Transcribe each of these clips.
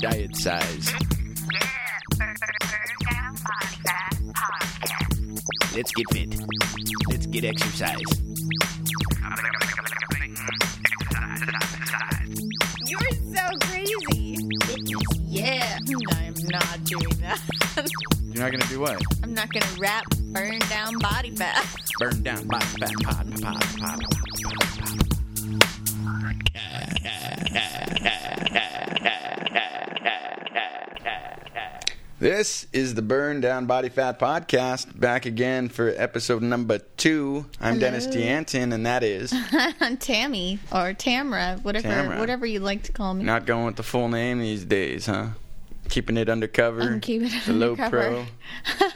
diet size. Let's get fit. Let's get exercise. You're so crazy. Yeah. I'm not doing that. You're not gonna do what? I'm not gonna rap burn down body fat. Burn down body fat pod, pod, pod, This is the Burn Down Body Fat Podcast, back again for episode number two. I'm Hello. Dennis D'Antin, and that is I'm Tammy or Tamra, whatever Tamra. whatever you like to call me. not going with the full name these days, huh? Keeping it undercover. I'm keeping it the low undercover.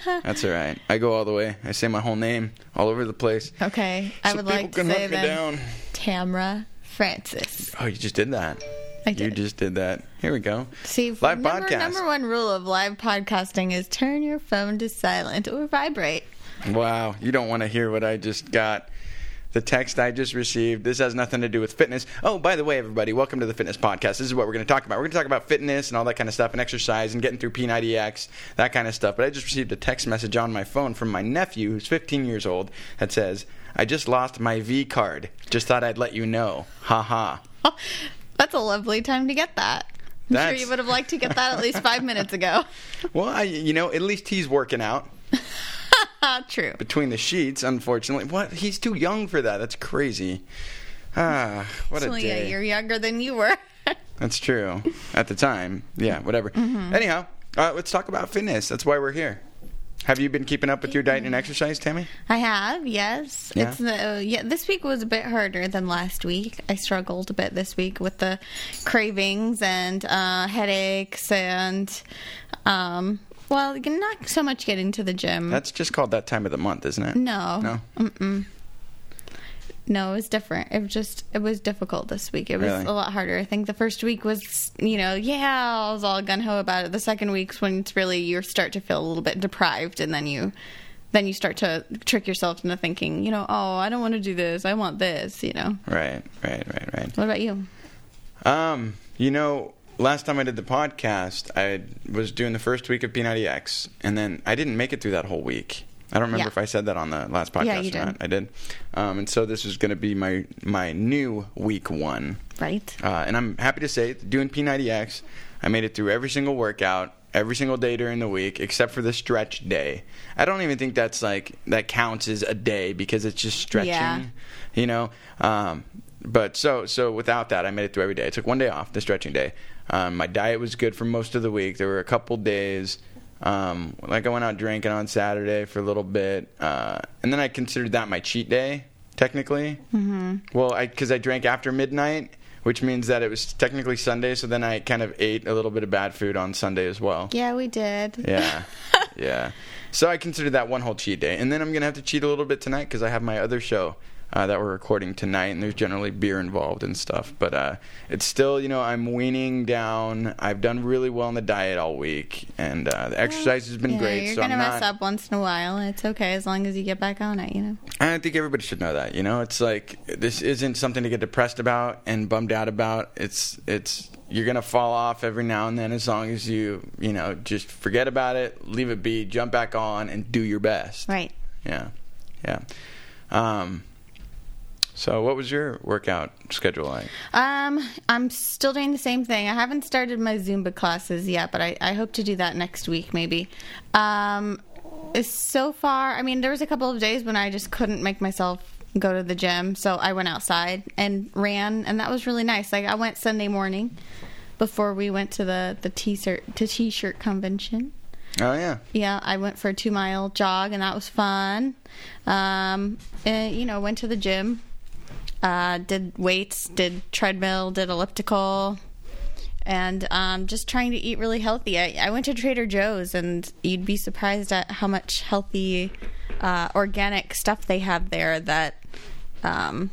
pro. That's all right. I go all the way. I say my whole name all over the place. Okay, I would like to say then down. Tamra Francis. Oh, you just did that. I You just did that. Here we go. See, Live number, podcast. number one rule of live podcasting is turn your phone to silent or vibrate. Wow, you don't want to hear what I just got. The text I just received. This has nothing to do with fitness. Oh, by the way, everybody, welcome to the Fitness Podcast. This is what we're going to talk about. We're going to talk about fitness and all that kind of stuff, and exercise, and getting through P90X, that kind of stuff. But I just received a text message on my phone from my nephew, who's 15 years old, that says, "I just lost my V card. Just thought I'd let you know. Ha ha." That's a lovely time to get that. I'm That's- sure you would have liked to get that at least five minutes ago. Well, I, you know, at least he's working out True. between the sheets. Unfortunately, what? He's too young for that. That's crazy. Ah, what a day. year younger than you were. That's true. At the time. Yeah, whatever. Mm-hmm. Anyhow, uh, let's talk about fitness. That's why we're here. Have you been keeping up with your diet and exercise, Tammy? I have, yes. Yeah? It's uh, yeah. This week was a bit harder than last week. I struggled a bit this week with the cravings and uh, headaches and, um, well, not so much getting to the gym. That's just called that time of the month, isn't it? no, No? Mm-mm. No, it was different. It was just it was difficult this week. It was Really? a lot harder. I think the first week was, you know, yeah, I was all gun ho about it. The second week's when it's really you start to feel a little bit deprived, and then you, then you start to trick yourself into thinking, you know, oh, I don't want to do this. I want this. You know. Right, right, right, right. What about you? Um, you know, last time I did the podcast, I was doing the first week of P90X, and then I didn't make it through that whole week. I don't remember Yeah. if I said that on the last podcast Yeah, you or did. not. I did. Um, and so this is going to be my my new week one. Right. Uh, and I'm happy to say, doing P90X, I made it through every single workout, every single day during the week, except for the stretch day. I don't even think that's like that counts as a day because it's just stretching, Yeah. you know. Um, but so so without that, I made it through every day. I took one day off, the stretching day. Um, my diet was good for most of the week. There were a couple days. Um, like I went out drinking on Saturday for a little bit, uh, and then I considered that my cheat day, technically. Mm-hmm. Well, I because I drank after midnight, which means that it was technically Sunday. So then I kind of ate a little bit of bad food on Sunday as well. Yeah, we did. Yeah, yeah. So I considered that one whole cheat day, and then I'm gonna have to cheat a little bit tonight because I have my other show uh, that we're recording tonight, and there's generally beer involved and stuff. But uh, it's still, you know, I'm weaning down. I've done really well on the diet all week, and uh, the exercise has been yeah, great. You're so gonna I'm mess not. up once in a while. It's okay as long as you get back on it. You know. I think everybody should know that. You know, it's like this isn't something to get depressed about and bummed out about. It's it's you're gonna fall off every now and then as long as you you know just forget about it, leave it be, jump back on, and do your best. Right. Yeah, yeah. Um. So, what was your workout schedule like? Um, I'm still doing the same thing. I haven't started my Zumba classes yet, but I, I hope to do that next week, maybe. Um, so far, I mean, there was a couple of days when I just couldn't make myself go to the gym, so I went outside and ran, and that was really nice. Like I went Sunday morning before we went to the the t-shirt to t-shirt convention. Oh yeah, Yeah, I went for a two mile jog and that was fun. Um, and, you know, went to the gym, uh, did weights, did treadmill, did elliptical, and um, just trying to eat really healthy. I, I went to Trader Joe's and you'd be surprised at how much healthy, uh, organic stuff they have there that um,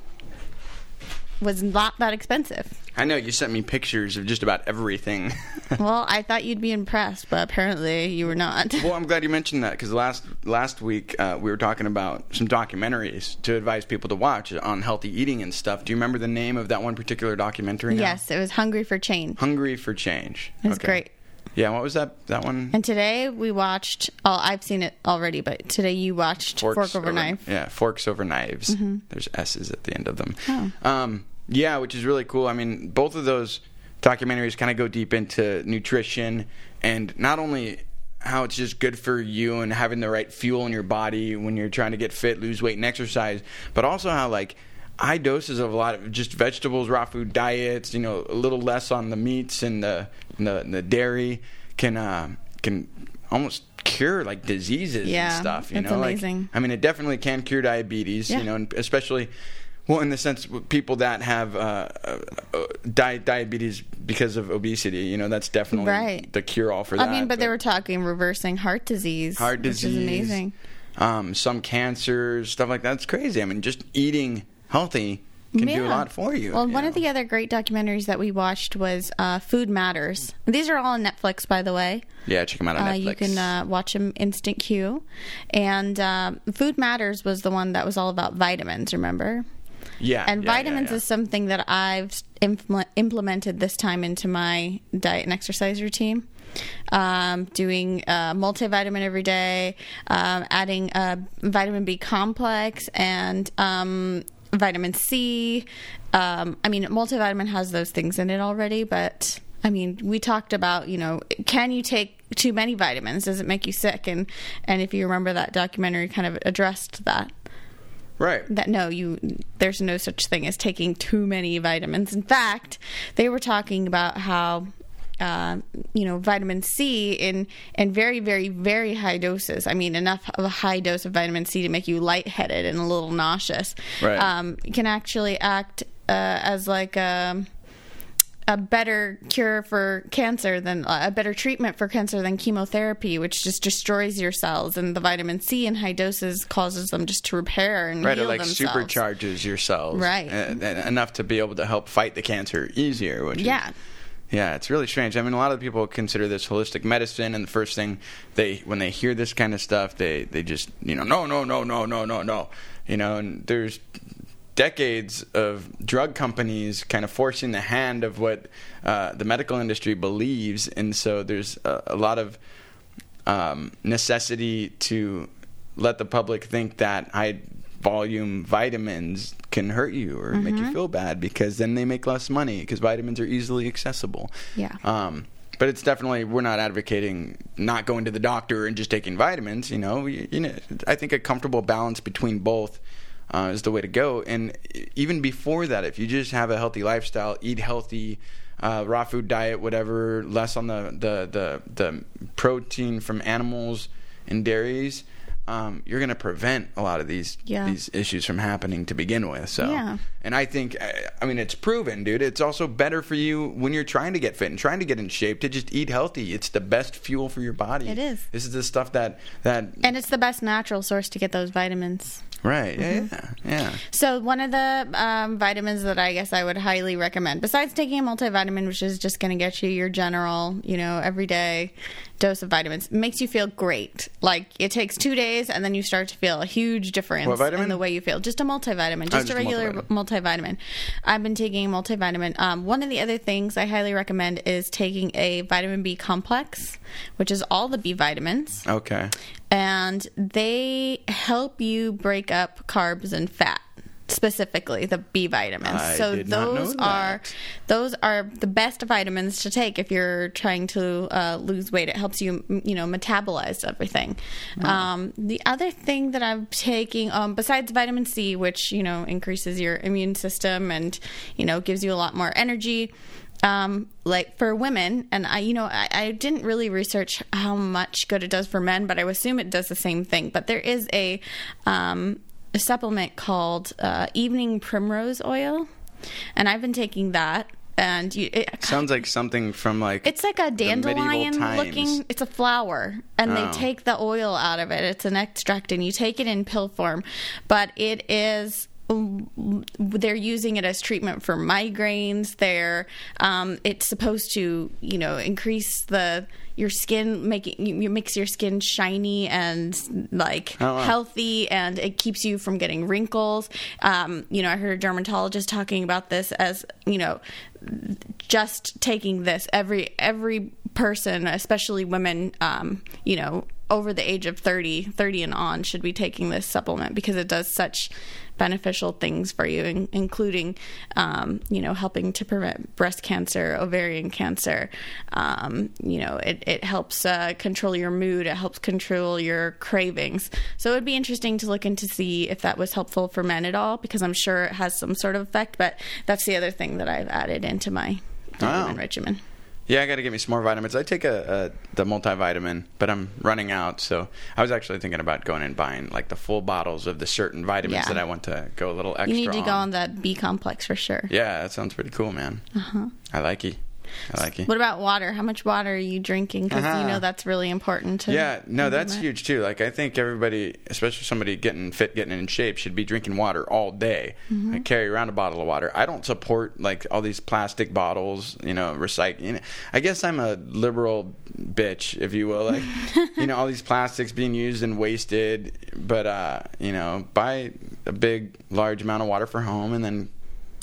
was not that expensive. I know you sent me pictures of just about everything. well, I thought you'd be impressed, but apparently you were not. well, I'm glad you mentioned that because last last week uh, we were talking about some documentaries to advise people to watch on healthy eating and stuff. Do you remember the name of that one particular documentary? Now? Yes, it was Hungry for Change. Hungry for Change. It was okay. great. Yeah, what was that that one? And today we watched. Oh, I've seen it already, but today you watched Forks Fork Over, over Knife. Yeah, Forks Over Knives. Mm-hmm. There's S's at the end of them. Oh. Um, yeah, which is really cool. I mean, both of those documentaries kind of go deep into nutrition and not only how it's just good for you and having the right fuel in your body when you're trying to get fit, lose weight, and exercise, but also how like high doses of a lot of just vegetables, raw food diets, you know, a little less on the meats and the and the, and the, dairy can uh, can almost cure like diseases yeah, and stuff. You know, amazing. like I mean, it definitely can cure diabetes. Yeah. You know, and especially well, in the sense, people that have uh, uh, di- diabetes because of obesity, you know, that's definitely right. the cure all for that. I mean, but, but, they were talking reversing heart disease. Heart disease. is amazing. Um, some cancers, stuff like that. It's crazy. I mean, just eating healthy can yeah. do a lot for you. Well, you one know? of the other great documentaries that we watched was uh, Food Matters. These are all on Netflix, by the way. Yeah, check them out on uh, Netflix. You can uh, watch them Instant Queue. And uh, Food Matters was the one that was all about vitamins, remember? Yeah. And yeah, vitamins yeah, yeah. is something that I've impl- implemented this time into my diet and exercise routine. Um, doing uh, multivitamin every day, um, adding a vitamin B complex and um, vitamin C. Um, I mean, multivitamin has those things in it already, but I mean, we talked about, you know, can you take too many vitamins? Does it make you sick? And and if you remember that documentary, kind of addressed that. Right. That no, you there's no such thing as taking too many vitamins. In fact, they were talking about how uh, you know vitamin C in in very very very high doses. I mean enough of a high dose of vitamin C to make you lightheaded and a little nauseous. Right. Um, can actually act uh, as like a a better cure for cancer than uh, a better treatment for cancer than chemotherapy, which just destroys your cells. And the vitamin C in high doses causes them just to repair and right, heal it like themselves. supercharges your cells, right, and, and enough to be able to help fight the cancer easier. Which yeah. Is, yeah, it's really strange. I mean, a lot of people consider this holistic medicine, and the first thing they, when they hear this kind of stuff, they, they just, you know, no, no, no, no, no, no, no, you know. And there's decades of drug companies kind of forcing the hand of what uh, the medical industry believes, and so there's a, a lot of um, necessity to let the public think that high volume vitamins can hurt you or mm-hmm. make you feel bad because then they make less money because vitamins are easily accessible. Yeah. Um, but it's definitely we're not advocating not going to the doctor and just taking vitamins. You know, you, you know, I think a comfortable balance between both uh, is the way to go. And even before that, if you just have a healthy lifestyle, eat healthy, uh, raw food diet, whatever, less on the, the, the, the protein from animals and dairies, um, you're going to prevent a lot of these yeah. these issues from happening to begin with. So, yeah. and I think, I mean, it's proven, dude. It's also better for you when you're trying to get fit and trying to get in shape to just eat healthy. It's the best fuel for your body. It is. This is the stuff that that, and it's the best natural source to get those vitamins. Right. Yeah. Mm-hmm. Yeah. Yeah. So one of the um, vitamins that I guess I would highly recommend, besides taking a multivitamin, which is just going to get you your general, you know, everyday dose of vitamins, makes you feel great. Like it takes two days, and then you start to feel a huge difference in the way you feel. Just a multivitamin, just, oh, just a regular multivitamin. multivitamin. I've been taking a multivitamin. Um, one of the other things I highly recommend is taking a vitamin B complex, which is all the B vitamins. Okay and they help you break up carbs and fat specifically the B vitamins. I so those are those are the best vitamins to take if you're trying to uh, lose weight. It helps you you know metabolize everything. Mm. Um, the other thing that I'm taking um, besides vitamin C, which you know increases your immune system and you know gives you a lot more energy um, like for women, and I, you know, I, I, didn't really research how much good it does for men, but I assume it does the same thing. But there is a, um, a supplement called uh, Evening Primrose Oil, and I've been taking that. And you, it sounds like something from like it's like a dandelion looking. It's a flower, and oh. they take the oil out of it. It's an extract, and you take it in pill form, but it is they're using it as treatment for migraines. They're um, it's supposed to you know increase the your skin making you makes your skin shiny and like Oh, wow. healthy and it keeps you from getting wrinkles um, you know i heard a dermatologist talking about this as you know just taking this every every person especially women um, you know over the age of 30 30 and on should be taking this supplement because it does such beneficial things for you in, including um, you know helping to prevent breast cancer ovarian cancer. Um, you know it, it helps uh, control your mood. It helps control your cravings. So it would be interesting to look into see if that was helpful for men at all because i'm sure it has some sort of effect but that's the other thing that i've added into my Wow. regimen Yeah, I got to get me some more vitamins. I take a, a the multivitamin, but I'm running out. So I was actually thinking about going and buying like the full bottles of the certain vitamins Yeah. that I want to go a little extra. you need to go on. that b complex for sure Yeah, that sounds pretty cool, man. Uh-huh. I like you. I like you. what about water how much water are you drinking because Uh-huh. you know that's really important to Yeah, no, that's huge too. Like I think everybody, especially somebody getting fit, getting in shape, should be drinking water all day. Mm-hmm. I carry around a bottle of water. I don't support like all these plastic bottles, you know, recycling. You know, I guess I'm a liberal bitch, if you will. Like, you know, all these plastics being used and wasted. But uh, you know, buy a big, large amount of water for home, and then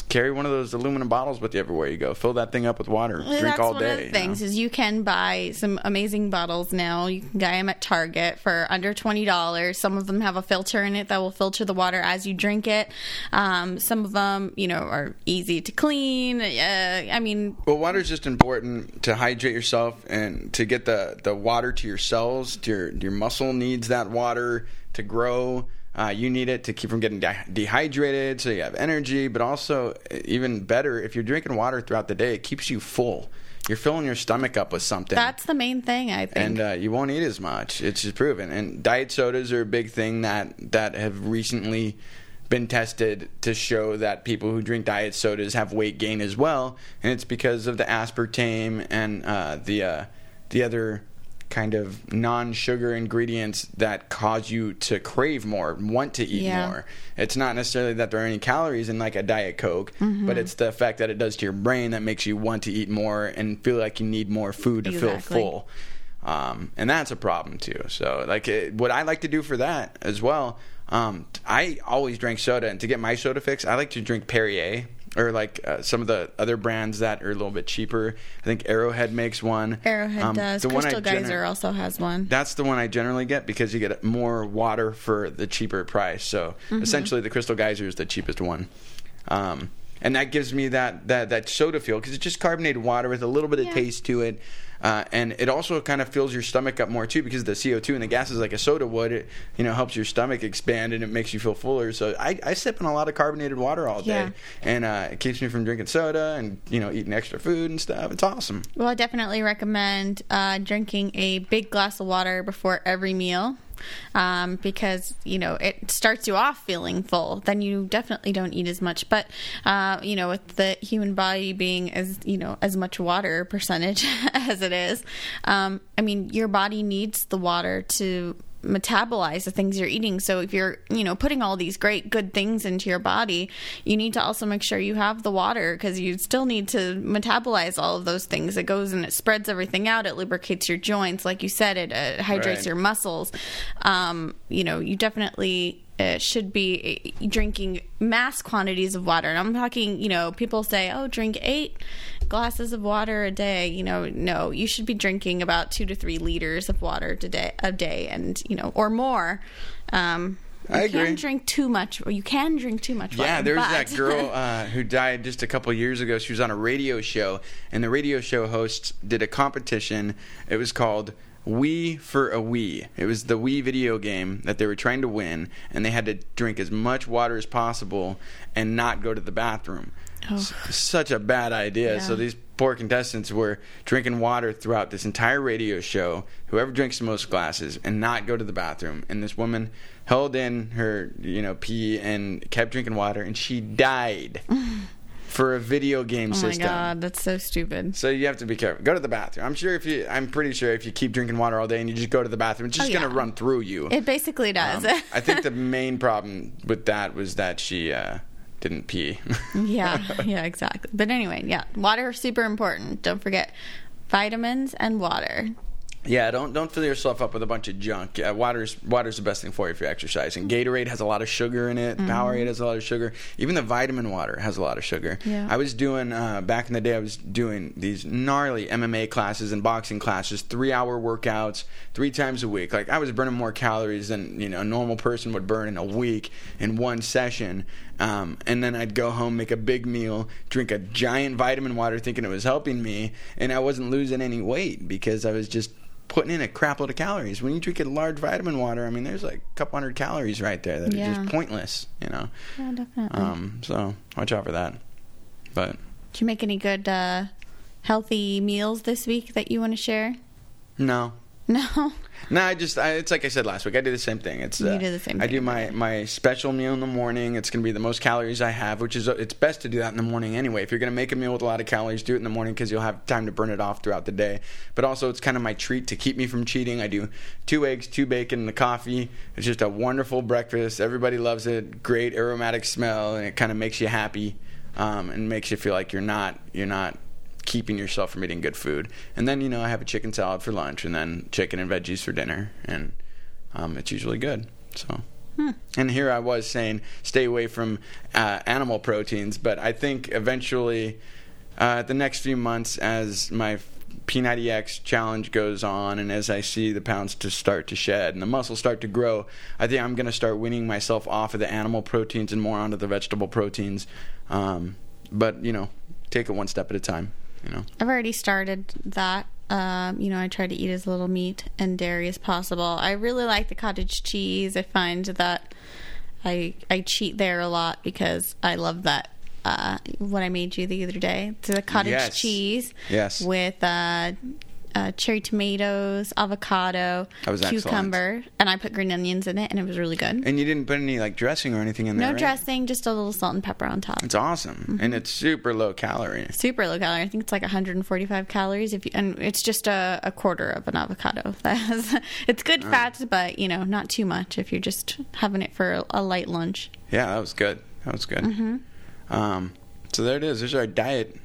carry one of those aluminum bottles with you everywhere you go. Fill that thing up with water. Well, Drink all one day. of the you things know? is you can buy some amazing bottles now. You can buy them at Target for under twenty dollars. Some of them have a filter in it that will filter the water as you drink it. Um, some of them, you know, are easy to clean. Uh, I mean, Well, water is just important to hydrate yourself and to get the, the water to your cells. To your your muscle needs that water to grow. Uh, you need it to keep from getting de- dehydrated, so you have energy. But also, uh, even better, if you're drinking water throughout the day, it keeps you full. You're filling your stomach up with something that's the main thing. I think. and uh, you won't eat as much. It's just proven. And diet sodas are a big thing that that have recently been tested to show that people who drink diet sodas have weight gain as well, and it's because of the aspartame and uh, the uh, the other kind of non-sugar ingredients that cause you to crave more, want to eat Yeah. more. It's not necessarily that there are any calories in like a diet coke, Mm-hmm. but it's the effect that it does to your brain that makes you want to eat more and feel like you need more food to feel full um, and that's a problem too. So, like, it, what I like to do for that as well, um, I always drink soda, and to get my soda fix, I like to drink Perrier or like uh, some of the other brands that are a little bit cheaper. I think Arrowhead makes one. Arrowhead Um, does. the one I Crystal Geyser gener- also has one. that's the one I generally get because you get more water for the cheaper price. So Mm-hmm. essentially, the Crystal Geyser is the cheapest one, um, and that gives me that that that soda feel because it's just carbonated water with a little bit of Yeah. taste to it, uh, and it also kind of fills your stomach up more too because the CO two and the gases like a soda would. It you know helps your stomach expand and it makes you feel fuller. So I, I sip in a lot of carbonated water all day, Yeah. and uh, it keeps me from drinking soda and you know eating extra food and stuff. It's awesome. Well, I definitely recommend uh, drinking a big glass of water before every meal. Um, because you know it starts you off feeling full, then you definitely don't eat as much. But uh, you know, with the human body being as you know as much water percentage as it is, um, I mean, your body needs the water to metabolize the things you're eating. So if you're, you know, putting all these great good things into your body, you need to also make sure you have the water because you still need to metabolize all of those things. It goes and it spreads everything out. It lubricates your joints, like you said. It uh, hydrates Right. your muscles. Um, you know, you definitely. Uh, should be uh, drinking mass quantities of water. And I'm talking, you know, people say, oh, drink eight glasses of water a day. You know, no, you should be drinking about two to three liters of water today a day, and you know, or more. Um, you I agree. Can drink too much, or you can drink too much. Yeah, water, there was but- that girl uh, who died just a couple years ago. She was on a radio show, and the radio show hosts did a competition. It was called Wii for a Wii. It was the Wii video game that they were trying to win, and they had to drink as much water as possible and not go to the bathroom. S- such a bad idea. Yeah. So these poor contestants were drinking water throughout this entire radio show. Whoever drinks the most glasses and not go to the bathroom. And this woman held in her, you know, pee and kept drinking water, and she died. for a video game system. Oh my god, that's so stupid. So you have to be careful. Go to the bathroom. I'm sure if you, I'm pretty sure if you keep drinking water all day and you just go to the bathroom, it's just Oh, gonna run through you. It basically does. Um, I think the main problem with that was that she uh, didn't pee. yeah, yeah, exactly. But anyway, yeah, water super important. Don't forget vitamins and water. Yeah, don't don't fill yourself up with a bunch of junk. Yeah, water's water's the best thing for you if you're exercising. Gatorade has a lot of sugar in it. Powerade has a lot of sugar. Even the vitamin water has a lot of sugar. Yeah. I was doing uh, back in the day. I was doing these gnarly MMA classes and boxing classes, three hour workouts, three times a week. Like I was burning more calories than you know a normal person would burn in a week in one session. Um, and then I'd go home, make a big meal, drink a giant vitamin water, thinking it was helping me, and I wasn't losing any weight because I was just putting in a crap load of calories. When you drink a large vitamin water, I mean, there's like a couple hundred calories right there that are just pointless, you know. Yeah, definitely. Um, so watch out for that. But Did you make any good uh, healthy meals this week that you want to share? no, No. no, I just I, it's like I said last week. I do the same thing. It's You uh, do the same I thing. do my my special meal in the morning. It's gonna be the most calories I have, which is it's best to do that in the morning anyway. If you're gonna make a meal with a lot of calories, do it in the morning because you'll have time to burn it off throughout the day. But also, it's kind of my treat to keep me from cheating. I do two eggs, two bacon, and the coffee. It's just a wonderful breakfast. Everybody loves it. Great aromatic smell, and it kind of makes you happy um, and makes you feel like you're not you're not keeping yourself from eating good food. And then you know I have a chicken salad for lunch, and then chicken and veggies for dinner, and um, it's usually good. So. And here I was saying, stay away from uh, animal proteins, but I think eventually, uh, the next few months, as my P90X challenge goes on, and as I see the pounds to start to shed and the muscles start to grow, I think I'm going to start weaning myself off of the animal proteins and more onto the vegetable proteins. Um, but you know, take it one step at a time. You know. I've already started that. Um, you know, I try to eat as little meat and dairy as possible. I really like the cottage cheese. I find that I I cheat there a lot because I love that. Uh, what I made you the other day, the cottage Yes. cheese Yes. with uh, uh, cherry tomatoes, avocado, was excellent. cucumber, and I put green onions in it, and it was really good. And you didn't put any like dressing or anything in there. no right? dressing, just a little salt and pepper on top. It's awesome, and it's super low calorie. super low calorie. I think it's like 145 calories if you, and it's just a, a quarter of an avocado. That has, it's good fats, but you know, not too much if you're just having it for a, a light lunch. Yeah, that was good. That was good. Mm-hmm. Um, so there it is. There's our diet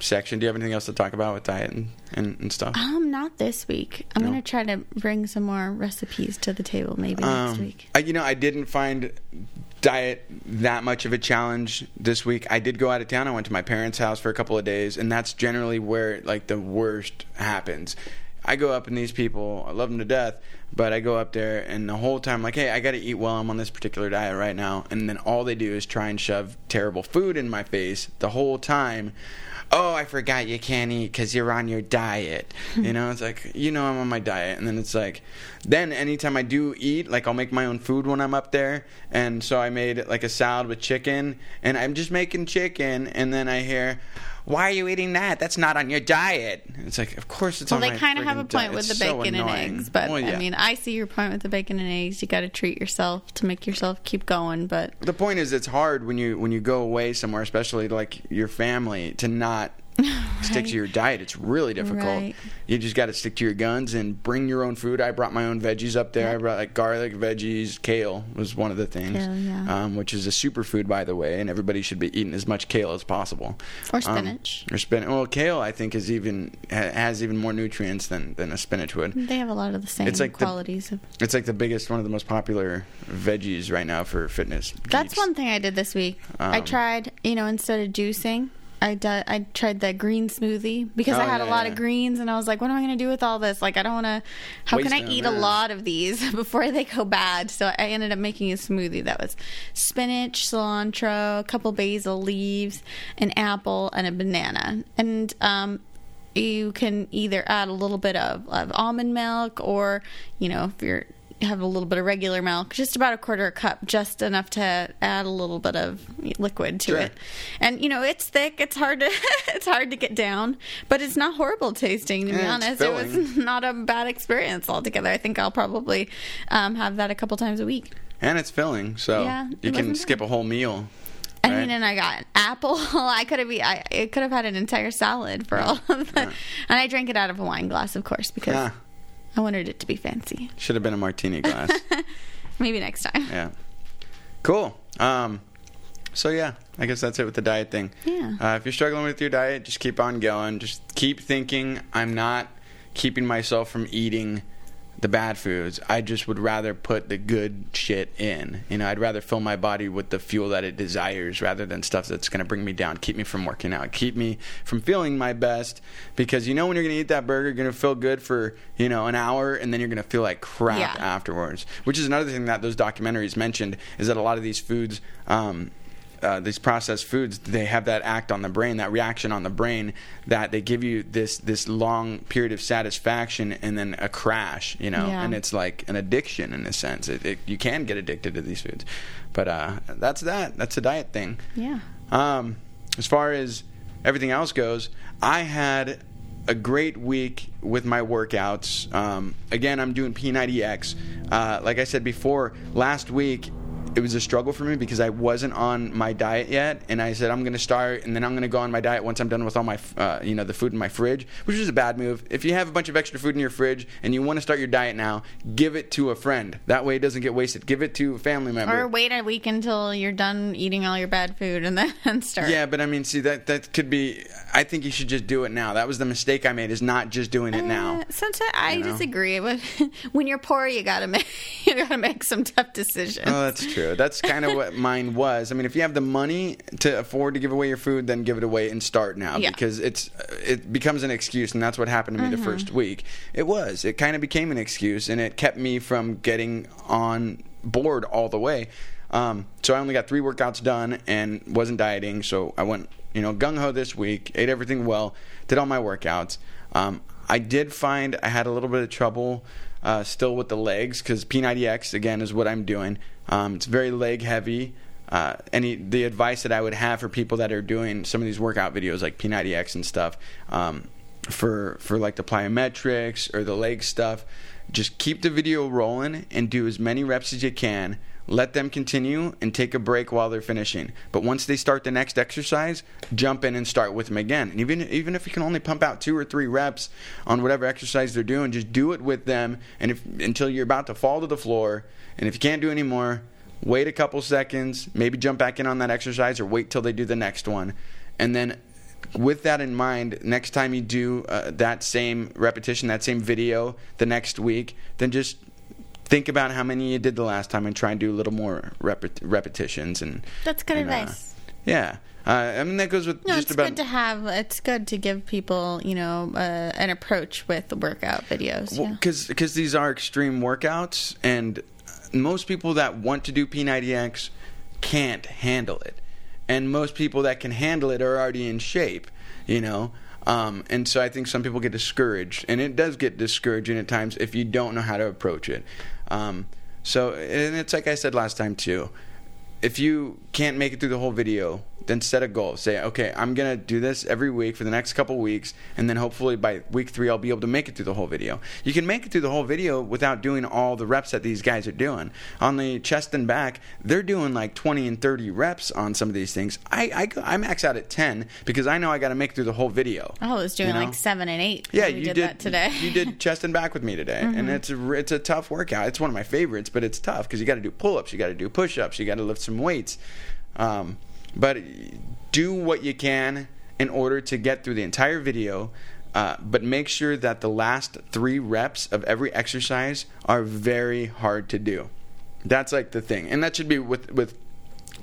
section. Do you have anything else to talk about with diet and, and, and stuff? Um, not this week. I'm No. gonna try to bring some more recipes to the table maybe next Um, week. I, you know, I didn't find diet that much of a challenge this week. I did go out of town. I went to my parents' house for a couple of days, and that's generally where like the worst happens. I go up and these people, I love them to death, but I go up there and the whole time, like, hey, I got to eat well. I'm on this particular diet right now, and then all they do is try and shove terrible food in my face the whole time. Oh, I forgot you can't eat because you're on your diet. Hmm. you know, it's like you know I'm on my diet, and then it's like, then anytime I do eat, like I'll make my own food when I'm up there, and so I made like a salad with chicken, and I'm just making chicken, and then I hear. Why are you eating that? That's not on your diet. It's like, of course it's on your diet. Well, on they kind of have a point diet. with the so bacon and eggs, but Well, yeah. I mean, I see your point with the bacon and eggs. You got to treat yourself to make yourself keep going. But the point is, it's hard when you when you go away somewhere, especially like your family, to not stick to your diet. It's really difficult. Right. You just got to stick to your guns and bring your own food. I brought my own veggies up there. I brought like garlic, veggies, kale was one of the things, Kale, yeah. um, which is a superfood by the way, and everybody should be eating as much kale as possible. Or Um, spinach. or spinach. Well, kale I think is even ha- has even more nutrients than than a spinach would. they have a lot of the same It's like the- qualities. of, It's like the biggest, one of the most popular veggies right now for fitness. That's geeks. one thing I did this week. I Um, tried, you know, instead of juicing, I di- I tried the green smoothie because Oh, I had yeah, a lot yeah. of greens, and I was like, what am I going to do with all this? Like, I don't want to. How Waste can I eat a lot of these before they go bad? So I ended up making a smoothie that was spinach, cilantro, a couple basil leaves, an apple, and a banana, and um. You can either add a little bit of, of almond milk, or you know, if you're have a little bit of regular milk, just about a quarter a cup, just enough to add a little bit of liquid to Sure. it. And you know, it's thick. It's hard to it's hard to get down, but it's not horrible tasting. To be Yeah, honest, it was not a bad experience altogether. I think I'll probably um, have that a couple times a week. and it's filling, so Yeah, you can wasn't skip a whole meal. I right? mean, and I got an apple. I could have, I it could have had an entire salad for all of that, and I drank it out of a wine glass, of course, because Yeah. I wanted it to be fancy. Should have been a martini glass. Maybe next time. yeah. Cool. Um, so yeah, I guess that's it with the diet thing. Yeah. Uh, if you're struggling with your diet, just keep on going. Just keep thinking. I'm not keeping myself from eating the bad foods. I just would rather put the good shit in. You know, I'd rather fill my body with the fuel that it desires rather than stuff that's going to bring me down, keep me from working out, keep me from feeling my best. Because you know, when you're going to eat that burger, you're going to feel good for you know an hour, and then you're going to feel like crap Yeah. afterwards. Which is another thing that those documentaries mentioned is that a lot of these foods. Um, uh, these processed foods they have that act on the brain that reaction on the brain that they give you this this long period of satisfaction and then a crash you know Yeah. and it's like an addiction in a sense it, it, you can get addicted to these foods but uh, that's that that's a diet thing Yeah. um, as far as everything else goes, I had a great week with my workouts. Um, again, I'm doing P90X. Uh, like I said before, last week it was a struggle for me because I wasn't on my diet yet, and I said I'm going to start, and then I'm going to go on my diet once I'm done with all my, uh, you know, the food in my fridge, which is a bad move. If you have a bunch of extra food in your fridge and you want to start your diet now, give it to a friend. That way it doesn't get wasted. Give it to a family member. Or wait a week until you're done eating all your bad food and then start. Yeah, but I mean, see that that could be. I think you should just do it now. That was the mistake I made. Is not just doing it now. Uh, sometimes I You know? disagree. But when you're poor, you gotta make you gotta make some tough decisions. Oh, that's true. That's kind of what mine was. I mean, if you have the money to afford to give away your food, then give it away and start now Yeah. because it's it becomes an excuse, and that's what happened to me the first week. It was. It kind of became an excuse, and it kept me from getting on board all the way. Um, so I only got three workouts done and wasn't dieting. So I went, you know, gung ho this week, ate everything well, did all my workouts. Um, I did find I had a little bit of trouble uh, still with the legs because P90X again is what I'm doing. Um, it's very leg heavy. Uh, any the advice that I would have for people that are doing some of these workout videos like P90X and stuff um, for for like the plyometrics or the leg stuff, just keep the video rolling and do as many reps as you can. Let them continue and take a break while they're finishing. But once they start the next exercise, jump in and start with them again. And even even if you can only pump out two or three reps on whatever exercise they're doing, just do it with them. And if until you're about to fall to the floor, and if you can't do any more, wait a couple seconds, maybe jump back in on that exercise, or wait till they do the next one, and then with that in mind, next time you do uh, that same repetition, that same video the next week, then just think about how many you did the last time and try and do a little more repet- repetitions and That's good and, uh, advice. yeah, uh, I mean that goes with No, just it's about good to have. It's good to give people, you know, uh, an approach with workout videos. yeah. because these are extreme workouts and most people that want to do P90X can't handle it and most people that can handle it are already in shape you know um, and so I think some people get discouraged and it does get discouraging at times if you don't know how to approach it um, so and it's like I said last time too if you can't make it through the whole video, then set a goal. Say, okay, I'm gonna do this every week for the next couple weeks, and then hopefully by week three I'll be able to make it through the whole video. You can make it through the whole video without doing all the reps that these guys are doing. On the chest and back, they're doing like 20 and 30 reps on some of these things. I I, I max out at 10 because I know I got to make it through the whole video. Oh, I was doing you know? like seven and eight. Yeah, you did, that today. You did chest and back with me today, and mm-hmm. it's a it's a tough workout. It's one of my favorites, but it's tough because you got to do pull ups, you got to do push ups, you got to lift some weights. Um, but do what you can in order to get through the entire video. Uh, but make sure that the last three reps of every exercise are very hard to do. That's like the thing, and that should be with with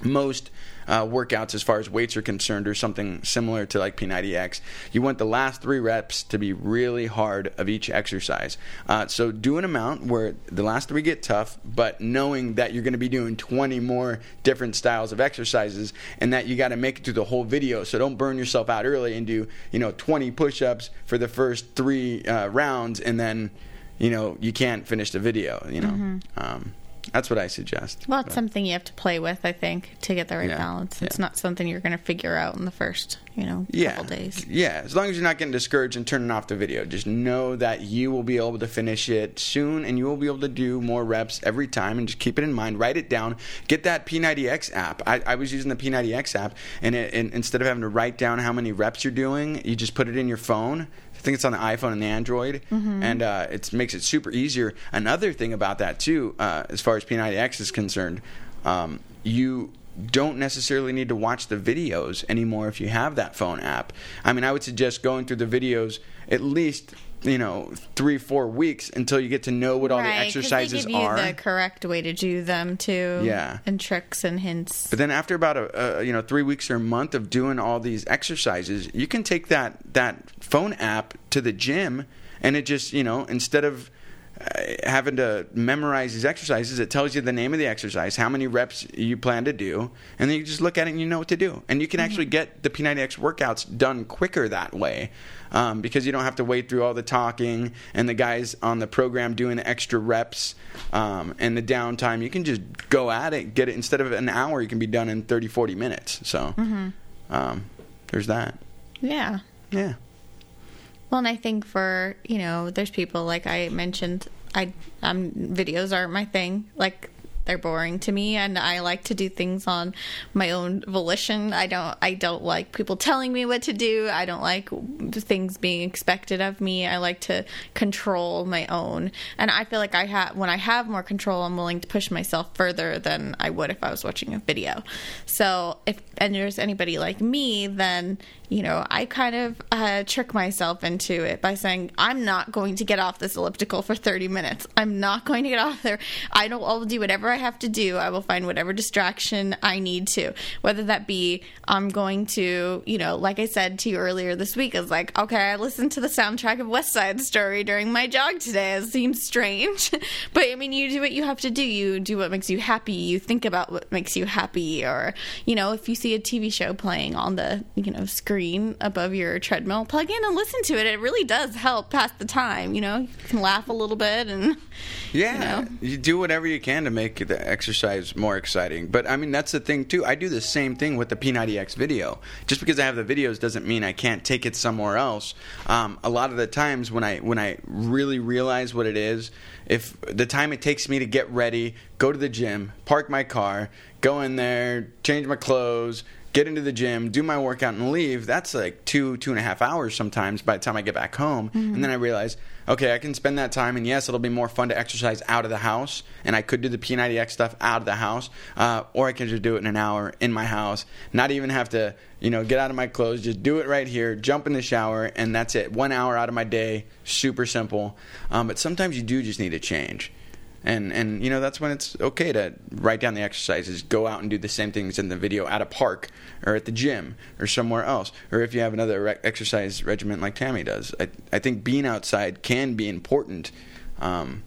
most uh, workouts as far as weights are concerned or something similar to like P90X. You want the last three reps to be really hard of each exercise. Uh, so do an amount where the last three get tough, but knowing that you're going to be doing 20 more different styles of exercises and that you got to make it through the whole video. So don't burn yourself out early and do, you know, 20 push-ups for the first three uh, rounds and then, you know, you can't finish the video, you know. Um, That's what I suggest. Well, it's something you have to play with, I think, to get the right Yeah, balance. It's yeah. not something you're going to figure out in the first, you know, yeah. couple days. Yeah, as long as you're not getting discouraged and turning off the video, just know that you will be able to finish it soon and you will be able to do more reps every time and just keep it in mind. Write it down. Get that P90X app. I, I was using the P90X app and, it, and instead of having to write down how many reps you're doing, you just put it in your phone. I think it's on the iPhone and the Android, and uh, it makes it super easier. Another thing about that too, uh, as far as P90X is concerned, um, you don't necessarily need to watch the videos anymore if you have that phone app. I mean, I would suggest going through the videos at least you know three four weeks until you get to know what all the exercises they give you are. the correct way to do them too. Yeah. and tricks and hints. But then after about a, a you know three weeks or a month of doing all these exercises, you can take that that phone app to the gym, and it just you know instead of having to memorize these exercises, it tells you the name of the exercise, how many reps you plan to do, and then you just look at it and you know what to do, and you can actually get the P90X workouts done quicker that way. Um, because you don't have to wait through all the talking and the guys on the program doing the extra reps um, and the downtime. You can just go at it, get it instead of an hour, you can be done in 30, 40 minutes. So um, there's that. Yeah. Yeah. Well, and I think for you know, there's people like I mentioned. I um videos aren't my thing. Like they're boring to me, and I like to do things on my own volition. I don't. I don't like people telling me what to do. I don't like things being expected of me. I like to control my own, and I feel like I have when I have more control, I'm willing to push myself further than I would if I was watching a video. So if and there's anybody like me, then you know, I kind of uh, trick myself into it by saying, I'm not going to get off this elliptical for 30 minutes. I'm not going to get off there. I don't, I'll do whatever I have to do. I will find whatever distraction I need to, whether that be I'm going to, you know, like I said to you earlier this week, is like, okay, I listened to the soundtrack of West Side Story during my jog today. It seems strange, but I mean, you do what you have to do. You do what makes you happy. You think about what makes you happy, or you know, if you see a TV show playing on the you know screen above your treadmill, plug in and listen to it. It really does help pass the time. You know, you can laugh a little bit and Yeah, you, know? do whatever you can to make the exercise more exciting. But I mean, that's the thing too. I do the same thing with the P90X video. Just because I have the videos doesn't mean I can't take it somewhere else. Um, a lot of the times when I when I really realize what it is, if the time it takes me to get ready, go to the gym, park my car, go in there, change my clothes. Get into the gym, do my workout, and leave. That's like two, two and a half hours sometimes by the time I get back home. And then I realize, okay, I can spend that time, and yes, it'll be more fun to exercise out of the house, and I could do the P90X stuff out of the house, uh, or I can just do it in an hour in my house, not even have to, you know, get out of my clothes, just do it right here, jump in the shower, and that's it. One hour out of my day, super simple. Um, but sometimes you do just need a change. And and you know that's when it's okay to write down the exercises, go out and do the same things in the video at a park or at the gym or somewhere else, or if you have another re- exercise regimen like Tammy does. I I think being outside can be important um,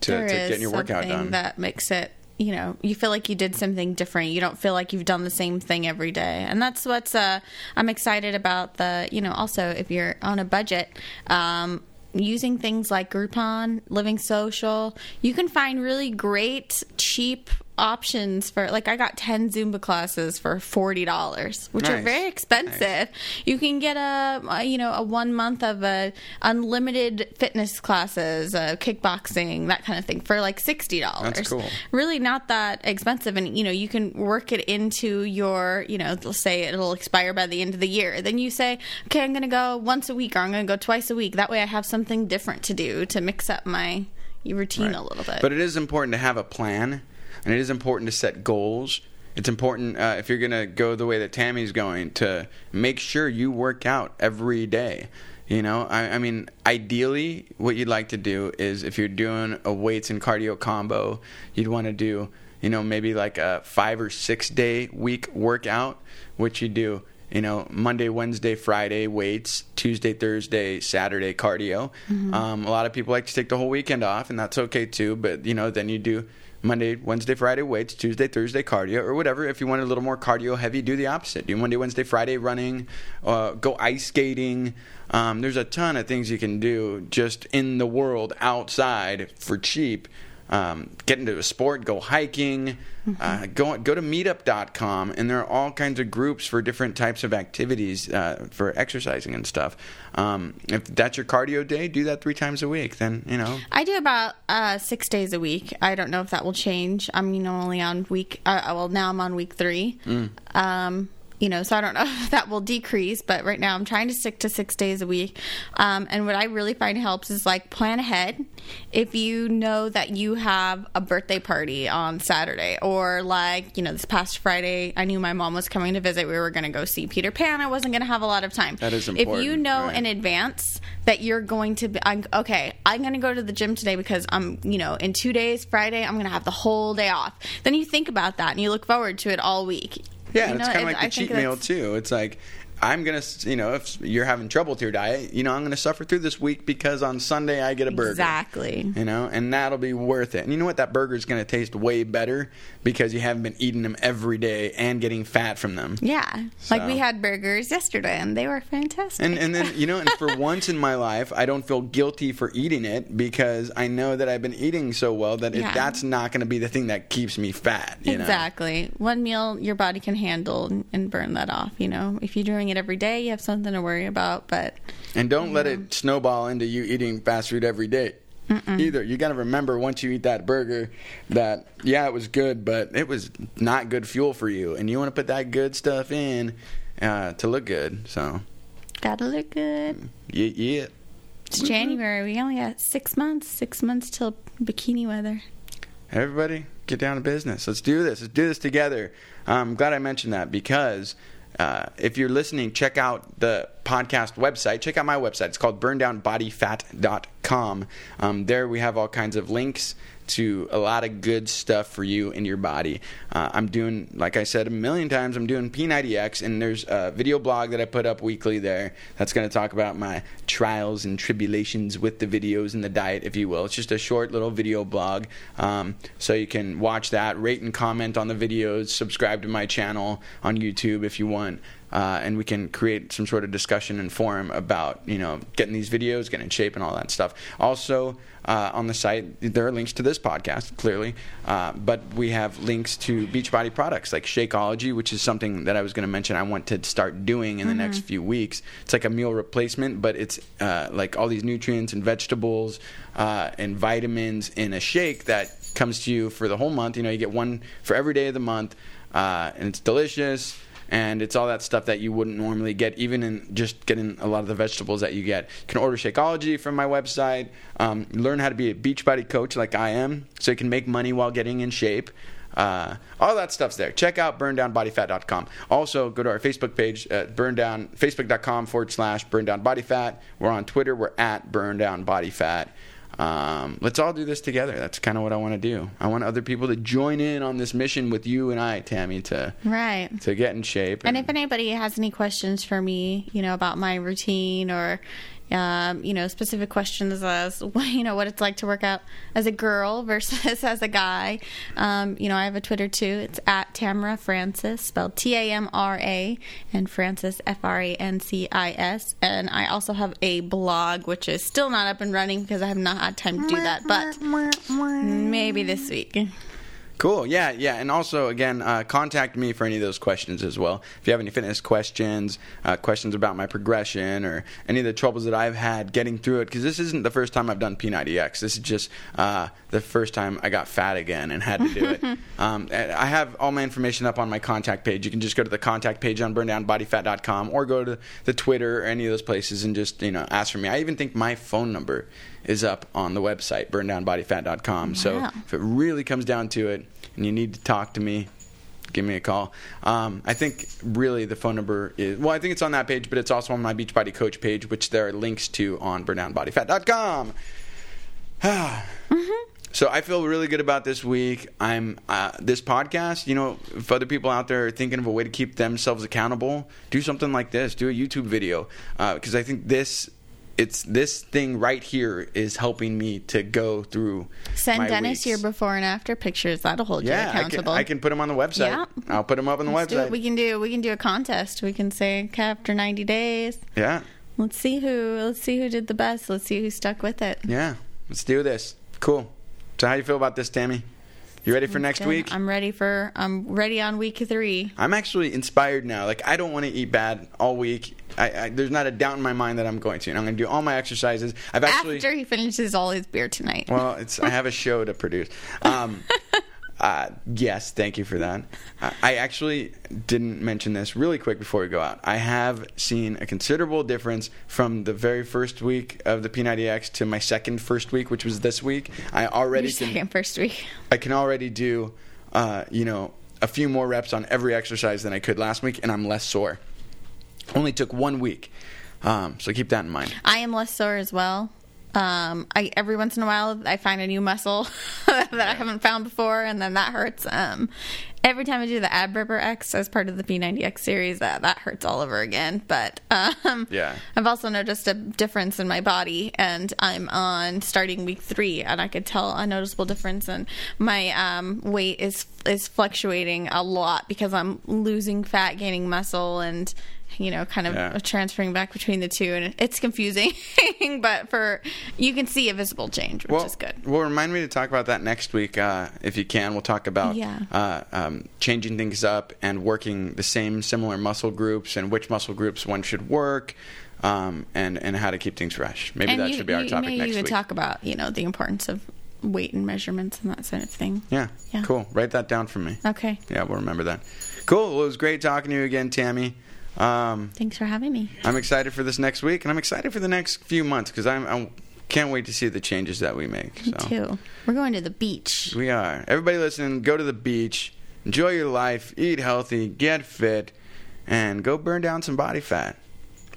to, there to getting your workout done. that makes it you know you feel like you did something different you don't feel like you've done the same thing every day and that's what's uh i'm excited about the you know also if you're on a budget um using things like groupon living social. You can find really great cheap options for like i got 10 zumba classes for $40 which are very expensive. You can get a, a you know a one month of a unlimited fitness classes uh, kickboxing that kind of thing for like $60 That's cool. really not that expensive and you know you can work it into your you know let's say it'll expire by the end of the year. Then you say okay i'm gonna go once a week or i'm gonna go twice a week. That way i have something different to do to mix up my routine Right. a little bit. But it is important to have a plan, and it is important to set goals. It's important uh, if you're going to go the way that Tammy's going to make sure you work out every day. You know, I, I mean, ideally, what you'd like to do is if you're doing a weights and cardio combo, you'd want to do, you know, maybe like a five or six day week workout, which you do you know, Monday, Wednesday, Friday weights, Tuesday, Thursday, Saturday cardio. Um, a lot of people like to take the whole weekend off, and that's okay too. But you know, then you do Monday, Wednesday, Friday weights, Tuesday, Thursday cardio, or whatever. If you want a little more cardio heavy, do the opposite. Do Monday, Wednesday, Friday running, uh, go ice skating. Um, there's a ton of things you can do just in the world outside for cheap. Um, get into a sport, go hiking, uh, go go to meetup.com, and there are all kinds of groups for different types of activities uh, for exercising and stuff. Um, if that's your cardio day, do that three times a week. Then you know. I do about uh, six days a week. I don't know if that will change. I'm you know only on week. Uh, well, now I'm on week three. Um, you know, so I don't know if that will decrease, but right now I'm trying to stick to six days a week. Um, and what I really find helps is like plan ahead. If you know that you have a birthday party on Saturday, or like, you know, this past Friday, I knew my mom was coming to visit. We were going to go see Peter Pan. I wasn't going to have a lot of time. That is important. If you know right. in advance that you're going to be, I'm, okay, I'm going to go to the gym today because I'm, you know, in two days, Friday, I'm going to have the whole day off. Then you think about that and you look forward to it all week. Yeah, You and it's kind of like the I cheat meal too. It's like I'm gonna, you know, if you're having trouble with your diet, you know, I'm gonna suffer through this week because on Sunday I get a burger. Exactly. You know, and that'll be worth it. And you know what? That burger is gonna taste way better because you haven't been eating them every day and getting fat from them. Yeah. Like we had burgers yesterday and they were fantastic. And and then you know, and for once in my life, I don't feel guilty for eating it because I know that I've been eating so well that it, that's not going to be the thing that keeps me fat. You know? Exactly. One meal your body can handle and- and burn that off, you know. If you're doing it every day, you have something to worry about, but And don't let it snowball into you eating fast food every day. Either you got to remember once you eat that burger that yeah it was good but it was not good fuel for you and you want to put that good stuff in uh, to look good so gotta look good. yeah, yeah. It's January. We only got six months. Six months till bikini weather. everybody get down to business let's do this let's do this together i'm glad i mentioned that because uh, if you're listening check out the podcast website. Check out my website. It's called burndownbodyfat.com um, there we have all kinds of links to a lot of good stuff for you in your body. Uh, I'm doing, like I said a million times, I'm doing P90X, and there's a video blog that I put up weekly there that's going to talk about my trials and tribulations with the videos and the diet, if you will. It's just a short little video blog, um, so you can watch that, rate and comment on the videos, subscribe to my channel on YouTube if you want. Uh, and we can create some sort of discussion and forum about you know getting these videos, getting in shape, and all that stuff. Also, uh, on the site there are links to this podcast clearly, uh, but we have links to Beachbody products like Shakeology, which is something that I was going to mention I want to start doing in the next few weeks. It's like a meal replacement, but it's uh, like all these nutrients and vegetables uh, and vitamins in a shake that comes to you for the whole month. You know, you get one for every day of the month, uh, and it's delicious and it's all that stuff that you wouldn't normally get, even in just getting a lot of the vegetables that you get. You can order Shakeology from my website. Um, learn how to be a Beachbody coach like I am, so you can make money while getting in shape. Uh, all that stuff's there. Check out burndownbodyfat.com. Also, go to our Facebook page, uh, burndown, facebook.com forward slash burndownbodyfat. We're on Twitter. We're at burndownbodyfat. Um, let's all do this together. That's kind of what I want to do. I want other people to join in on this mission with you and I, Tammy, to Right. to get in shape. And if anybody has any questions for me, you know, about my routine or, um, you know, specific questions as, you know, what it's like to work out as a girl versus as a guy, um, you know, I have a Twitter too. It's at Tamra Francis, spelled T A M R A, and Francis, F R A N C I S. And I also have a blog, which is still not up and running because I have not had time to do that, but maybe this week. Cool. Yeah, yeah. And also, again, uh, contact me for any of those questions as well. If you have any fitness questions, uh, questions about my progression, or any of the troubles that I've had getting through it, because this isn't the first time I've done P90X. This is just uh, the first time I got fat again and had to do it. um, I have all my information up on my contact page. You can just go to the contact page on burndownbodyfat.com or go to the Twitter or any of those places and just you know ask for me. I even think my phone number is up on the website burndownbodyfat.com. So if it really comes down to it and you need to talk to me, give me a call. Um, I think really the phone number is, well, I think it's on that page, but it's also on my Beachbody Coach page, which there are links to on burndownbodyfat.com. So I feel really good about this week. I'm uh, this podcast. You know, if other people out there are thinking of a way to keep themselves accountable, do something like this. Do a YouTube video because I think this. It's this thing right here is helping me to go through. Send Dennis weeks. your before and after pictures. That'll hold you Yeah, I can, accountable. I can put them on the website. Yeah. I'll put them up on the Let's website. We can do we can do a contest. We can say after 90 days. yeah, Let's see who let's see who did the best. Let's see who stuck with it. yeah. Let's do this. Cool. So how do you feel about this, Tammy? You ready for next week? I'm ready for. I'm ready on week three. I'm actually inspired now. Like I don't want to eat bad all week. I, I, there's not a doubt in my mind that I'm going to. And I'm going to do all my exercises. I've actually After he finishes all his beer tonight. well, it's I have a show to produce. Um, uh, yes, thank you for that. I, I actually didn't mention this really quick before we go out. I have seen a considerable difference from the very first week of the P90X to my second first week, which was this week. I already Your can, second first week. I can already do, uh, you know, a few more reps on every exercise than I could last week, and I'm less sore. Only took one week, um, so keep that in mind. I am less sore as well. Um, I every once in a while I find a new muscle that I haven't found before, and then that hurts. Um, every time I do the ab ripper X as part of the P90X series, that that hurts all over again. But um, Yeah. I've also noticed a difference in my body, and I'm on starting week three, and I could tell a noticeable difference, and my um, weight is is fluctuating a lot because I'm losing fat, gaining muscle, and you know, kind of Yeah. transferring back between the two, and it's confusing. but for you can see a visible change, which well, is good. Well, remind me to talk about that next week uh, if you can. We'll talk about Yeah. uh, um, changing things up and working the same similar muscle groups and which muscle groups one should work. Um, and and how to keep things fresh. Maybe and that you, should be our you topic next even week. talk about you know the importance of weight and measurements and that sort of thing. yeah, Yeah. cool. Write that down for me. Okay, Yeah, we'll remember that. Cool. Well, it was great talking to you again, Tammy. Um, thanks for having me. I'm excited for this next week, and I'm excited for the next few months because I'm, I can't wait to see the changes that we make. Me so. too. We're going to the beach. We are. Everybody listening, go to the beach, enjoy your life, eat healthy, get fit, and go burn down some body fat.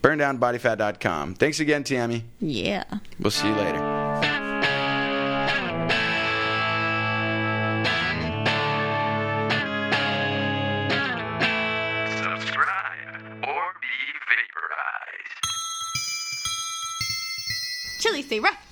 Burndownbodyfat.com. Thanks again, Tammy. Yeah. We'll see you later. Subscribe or be vaporized. Chili, stay rough.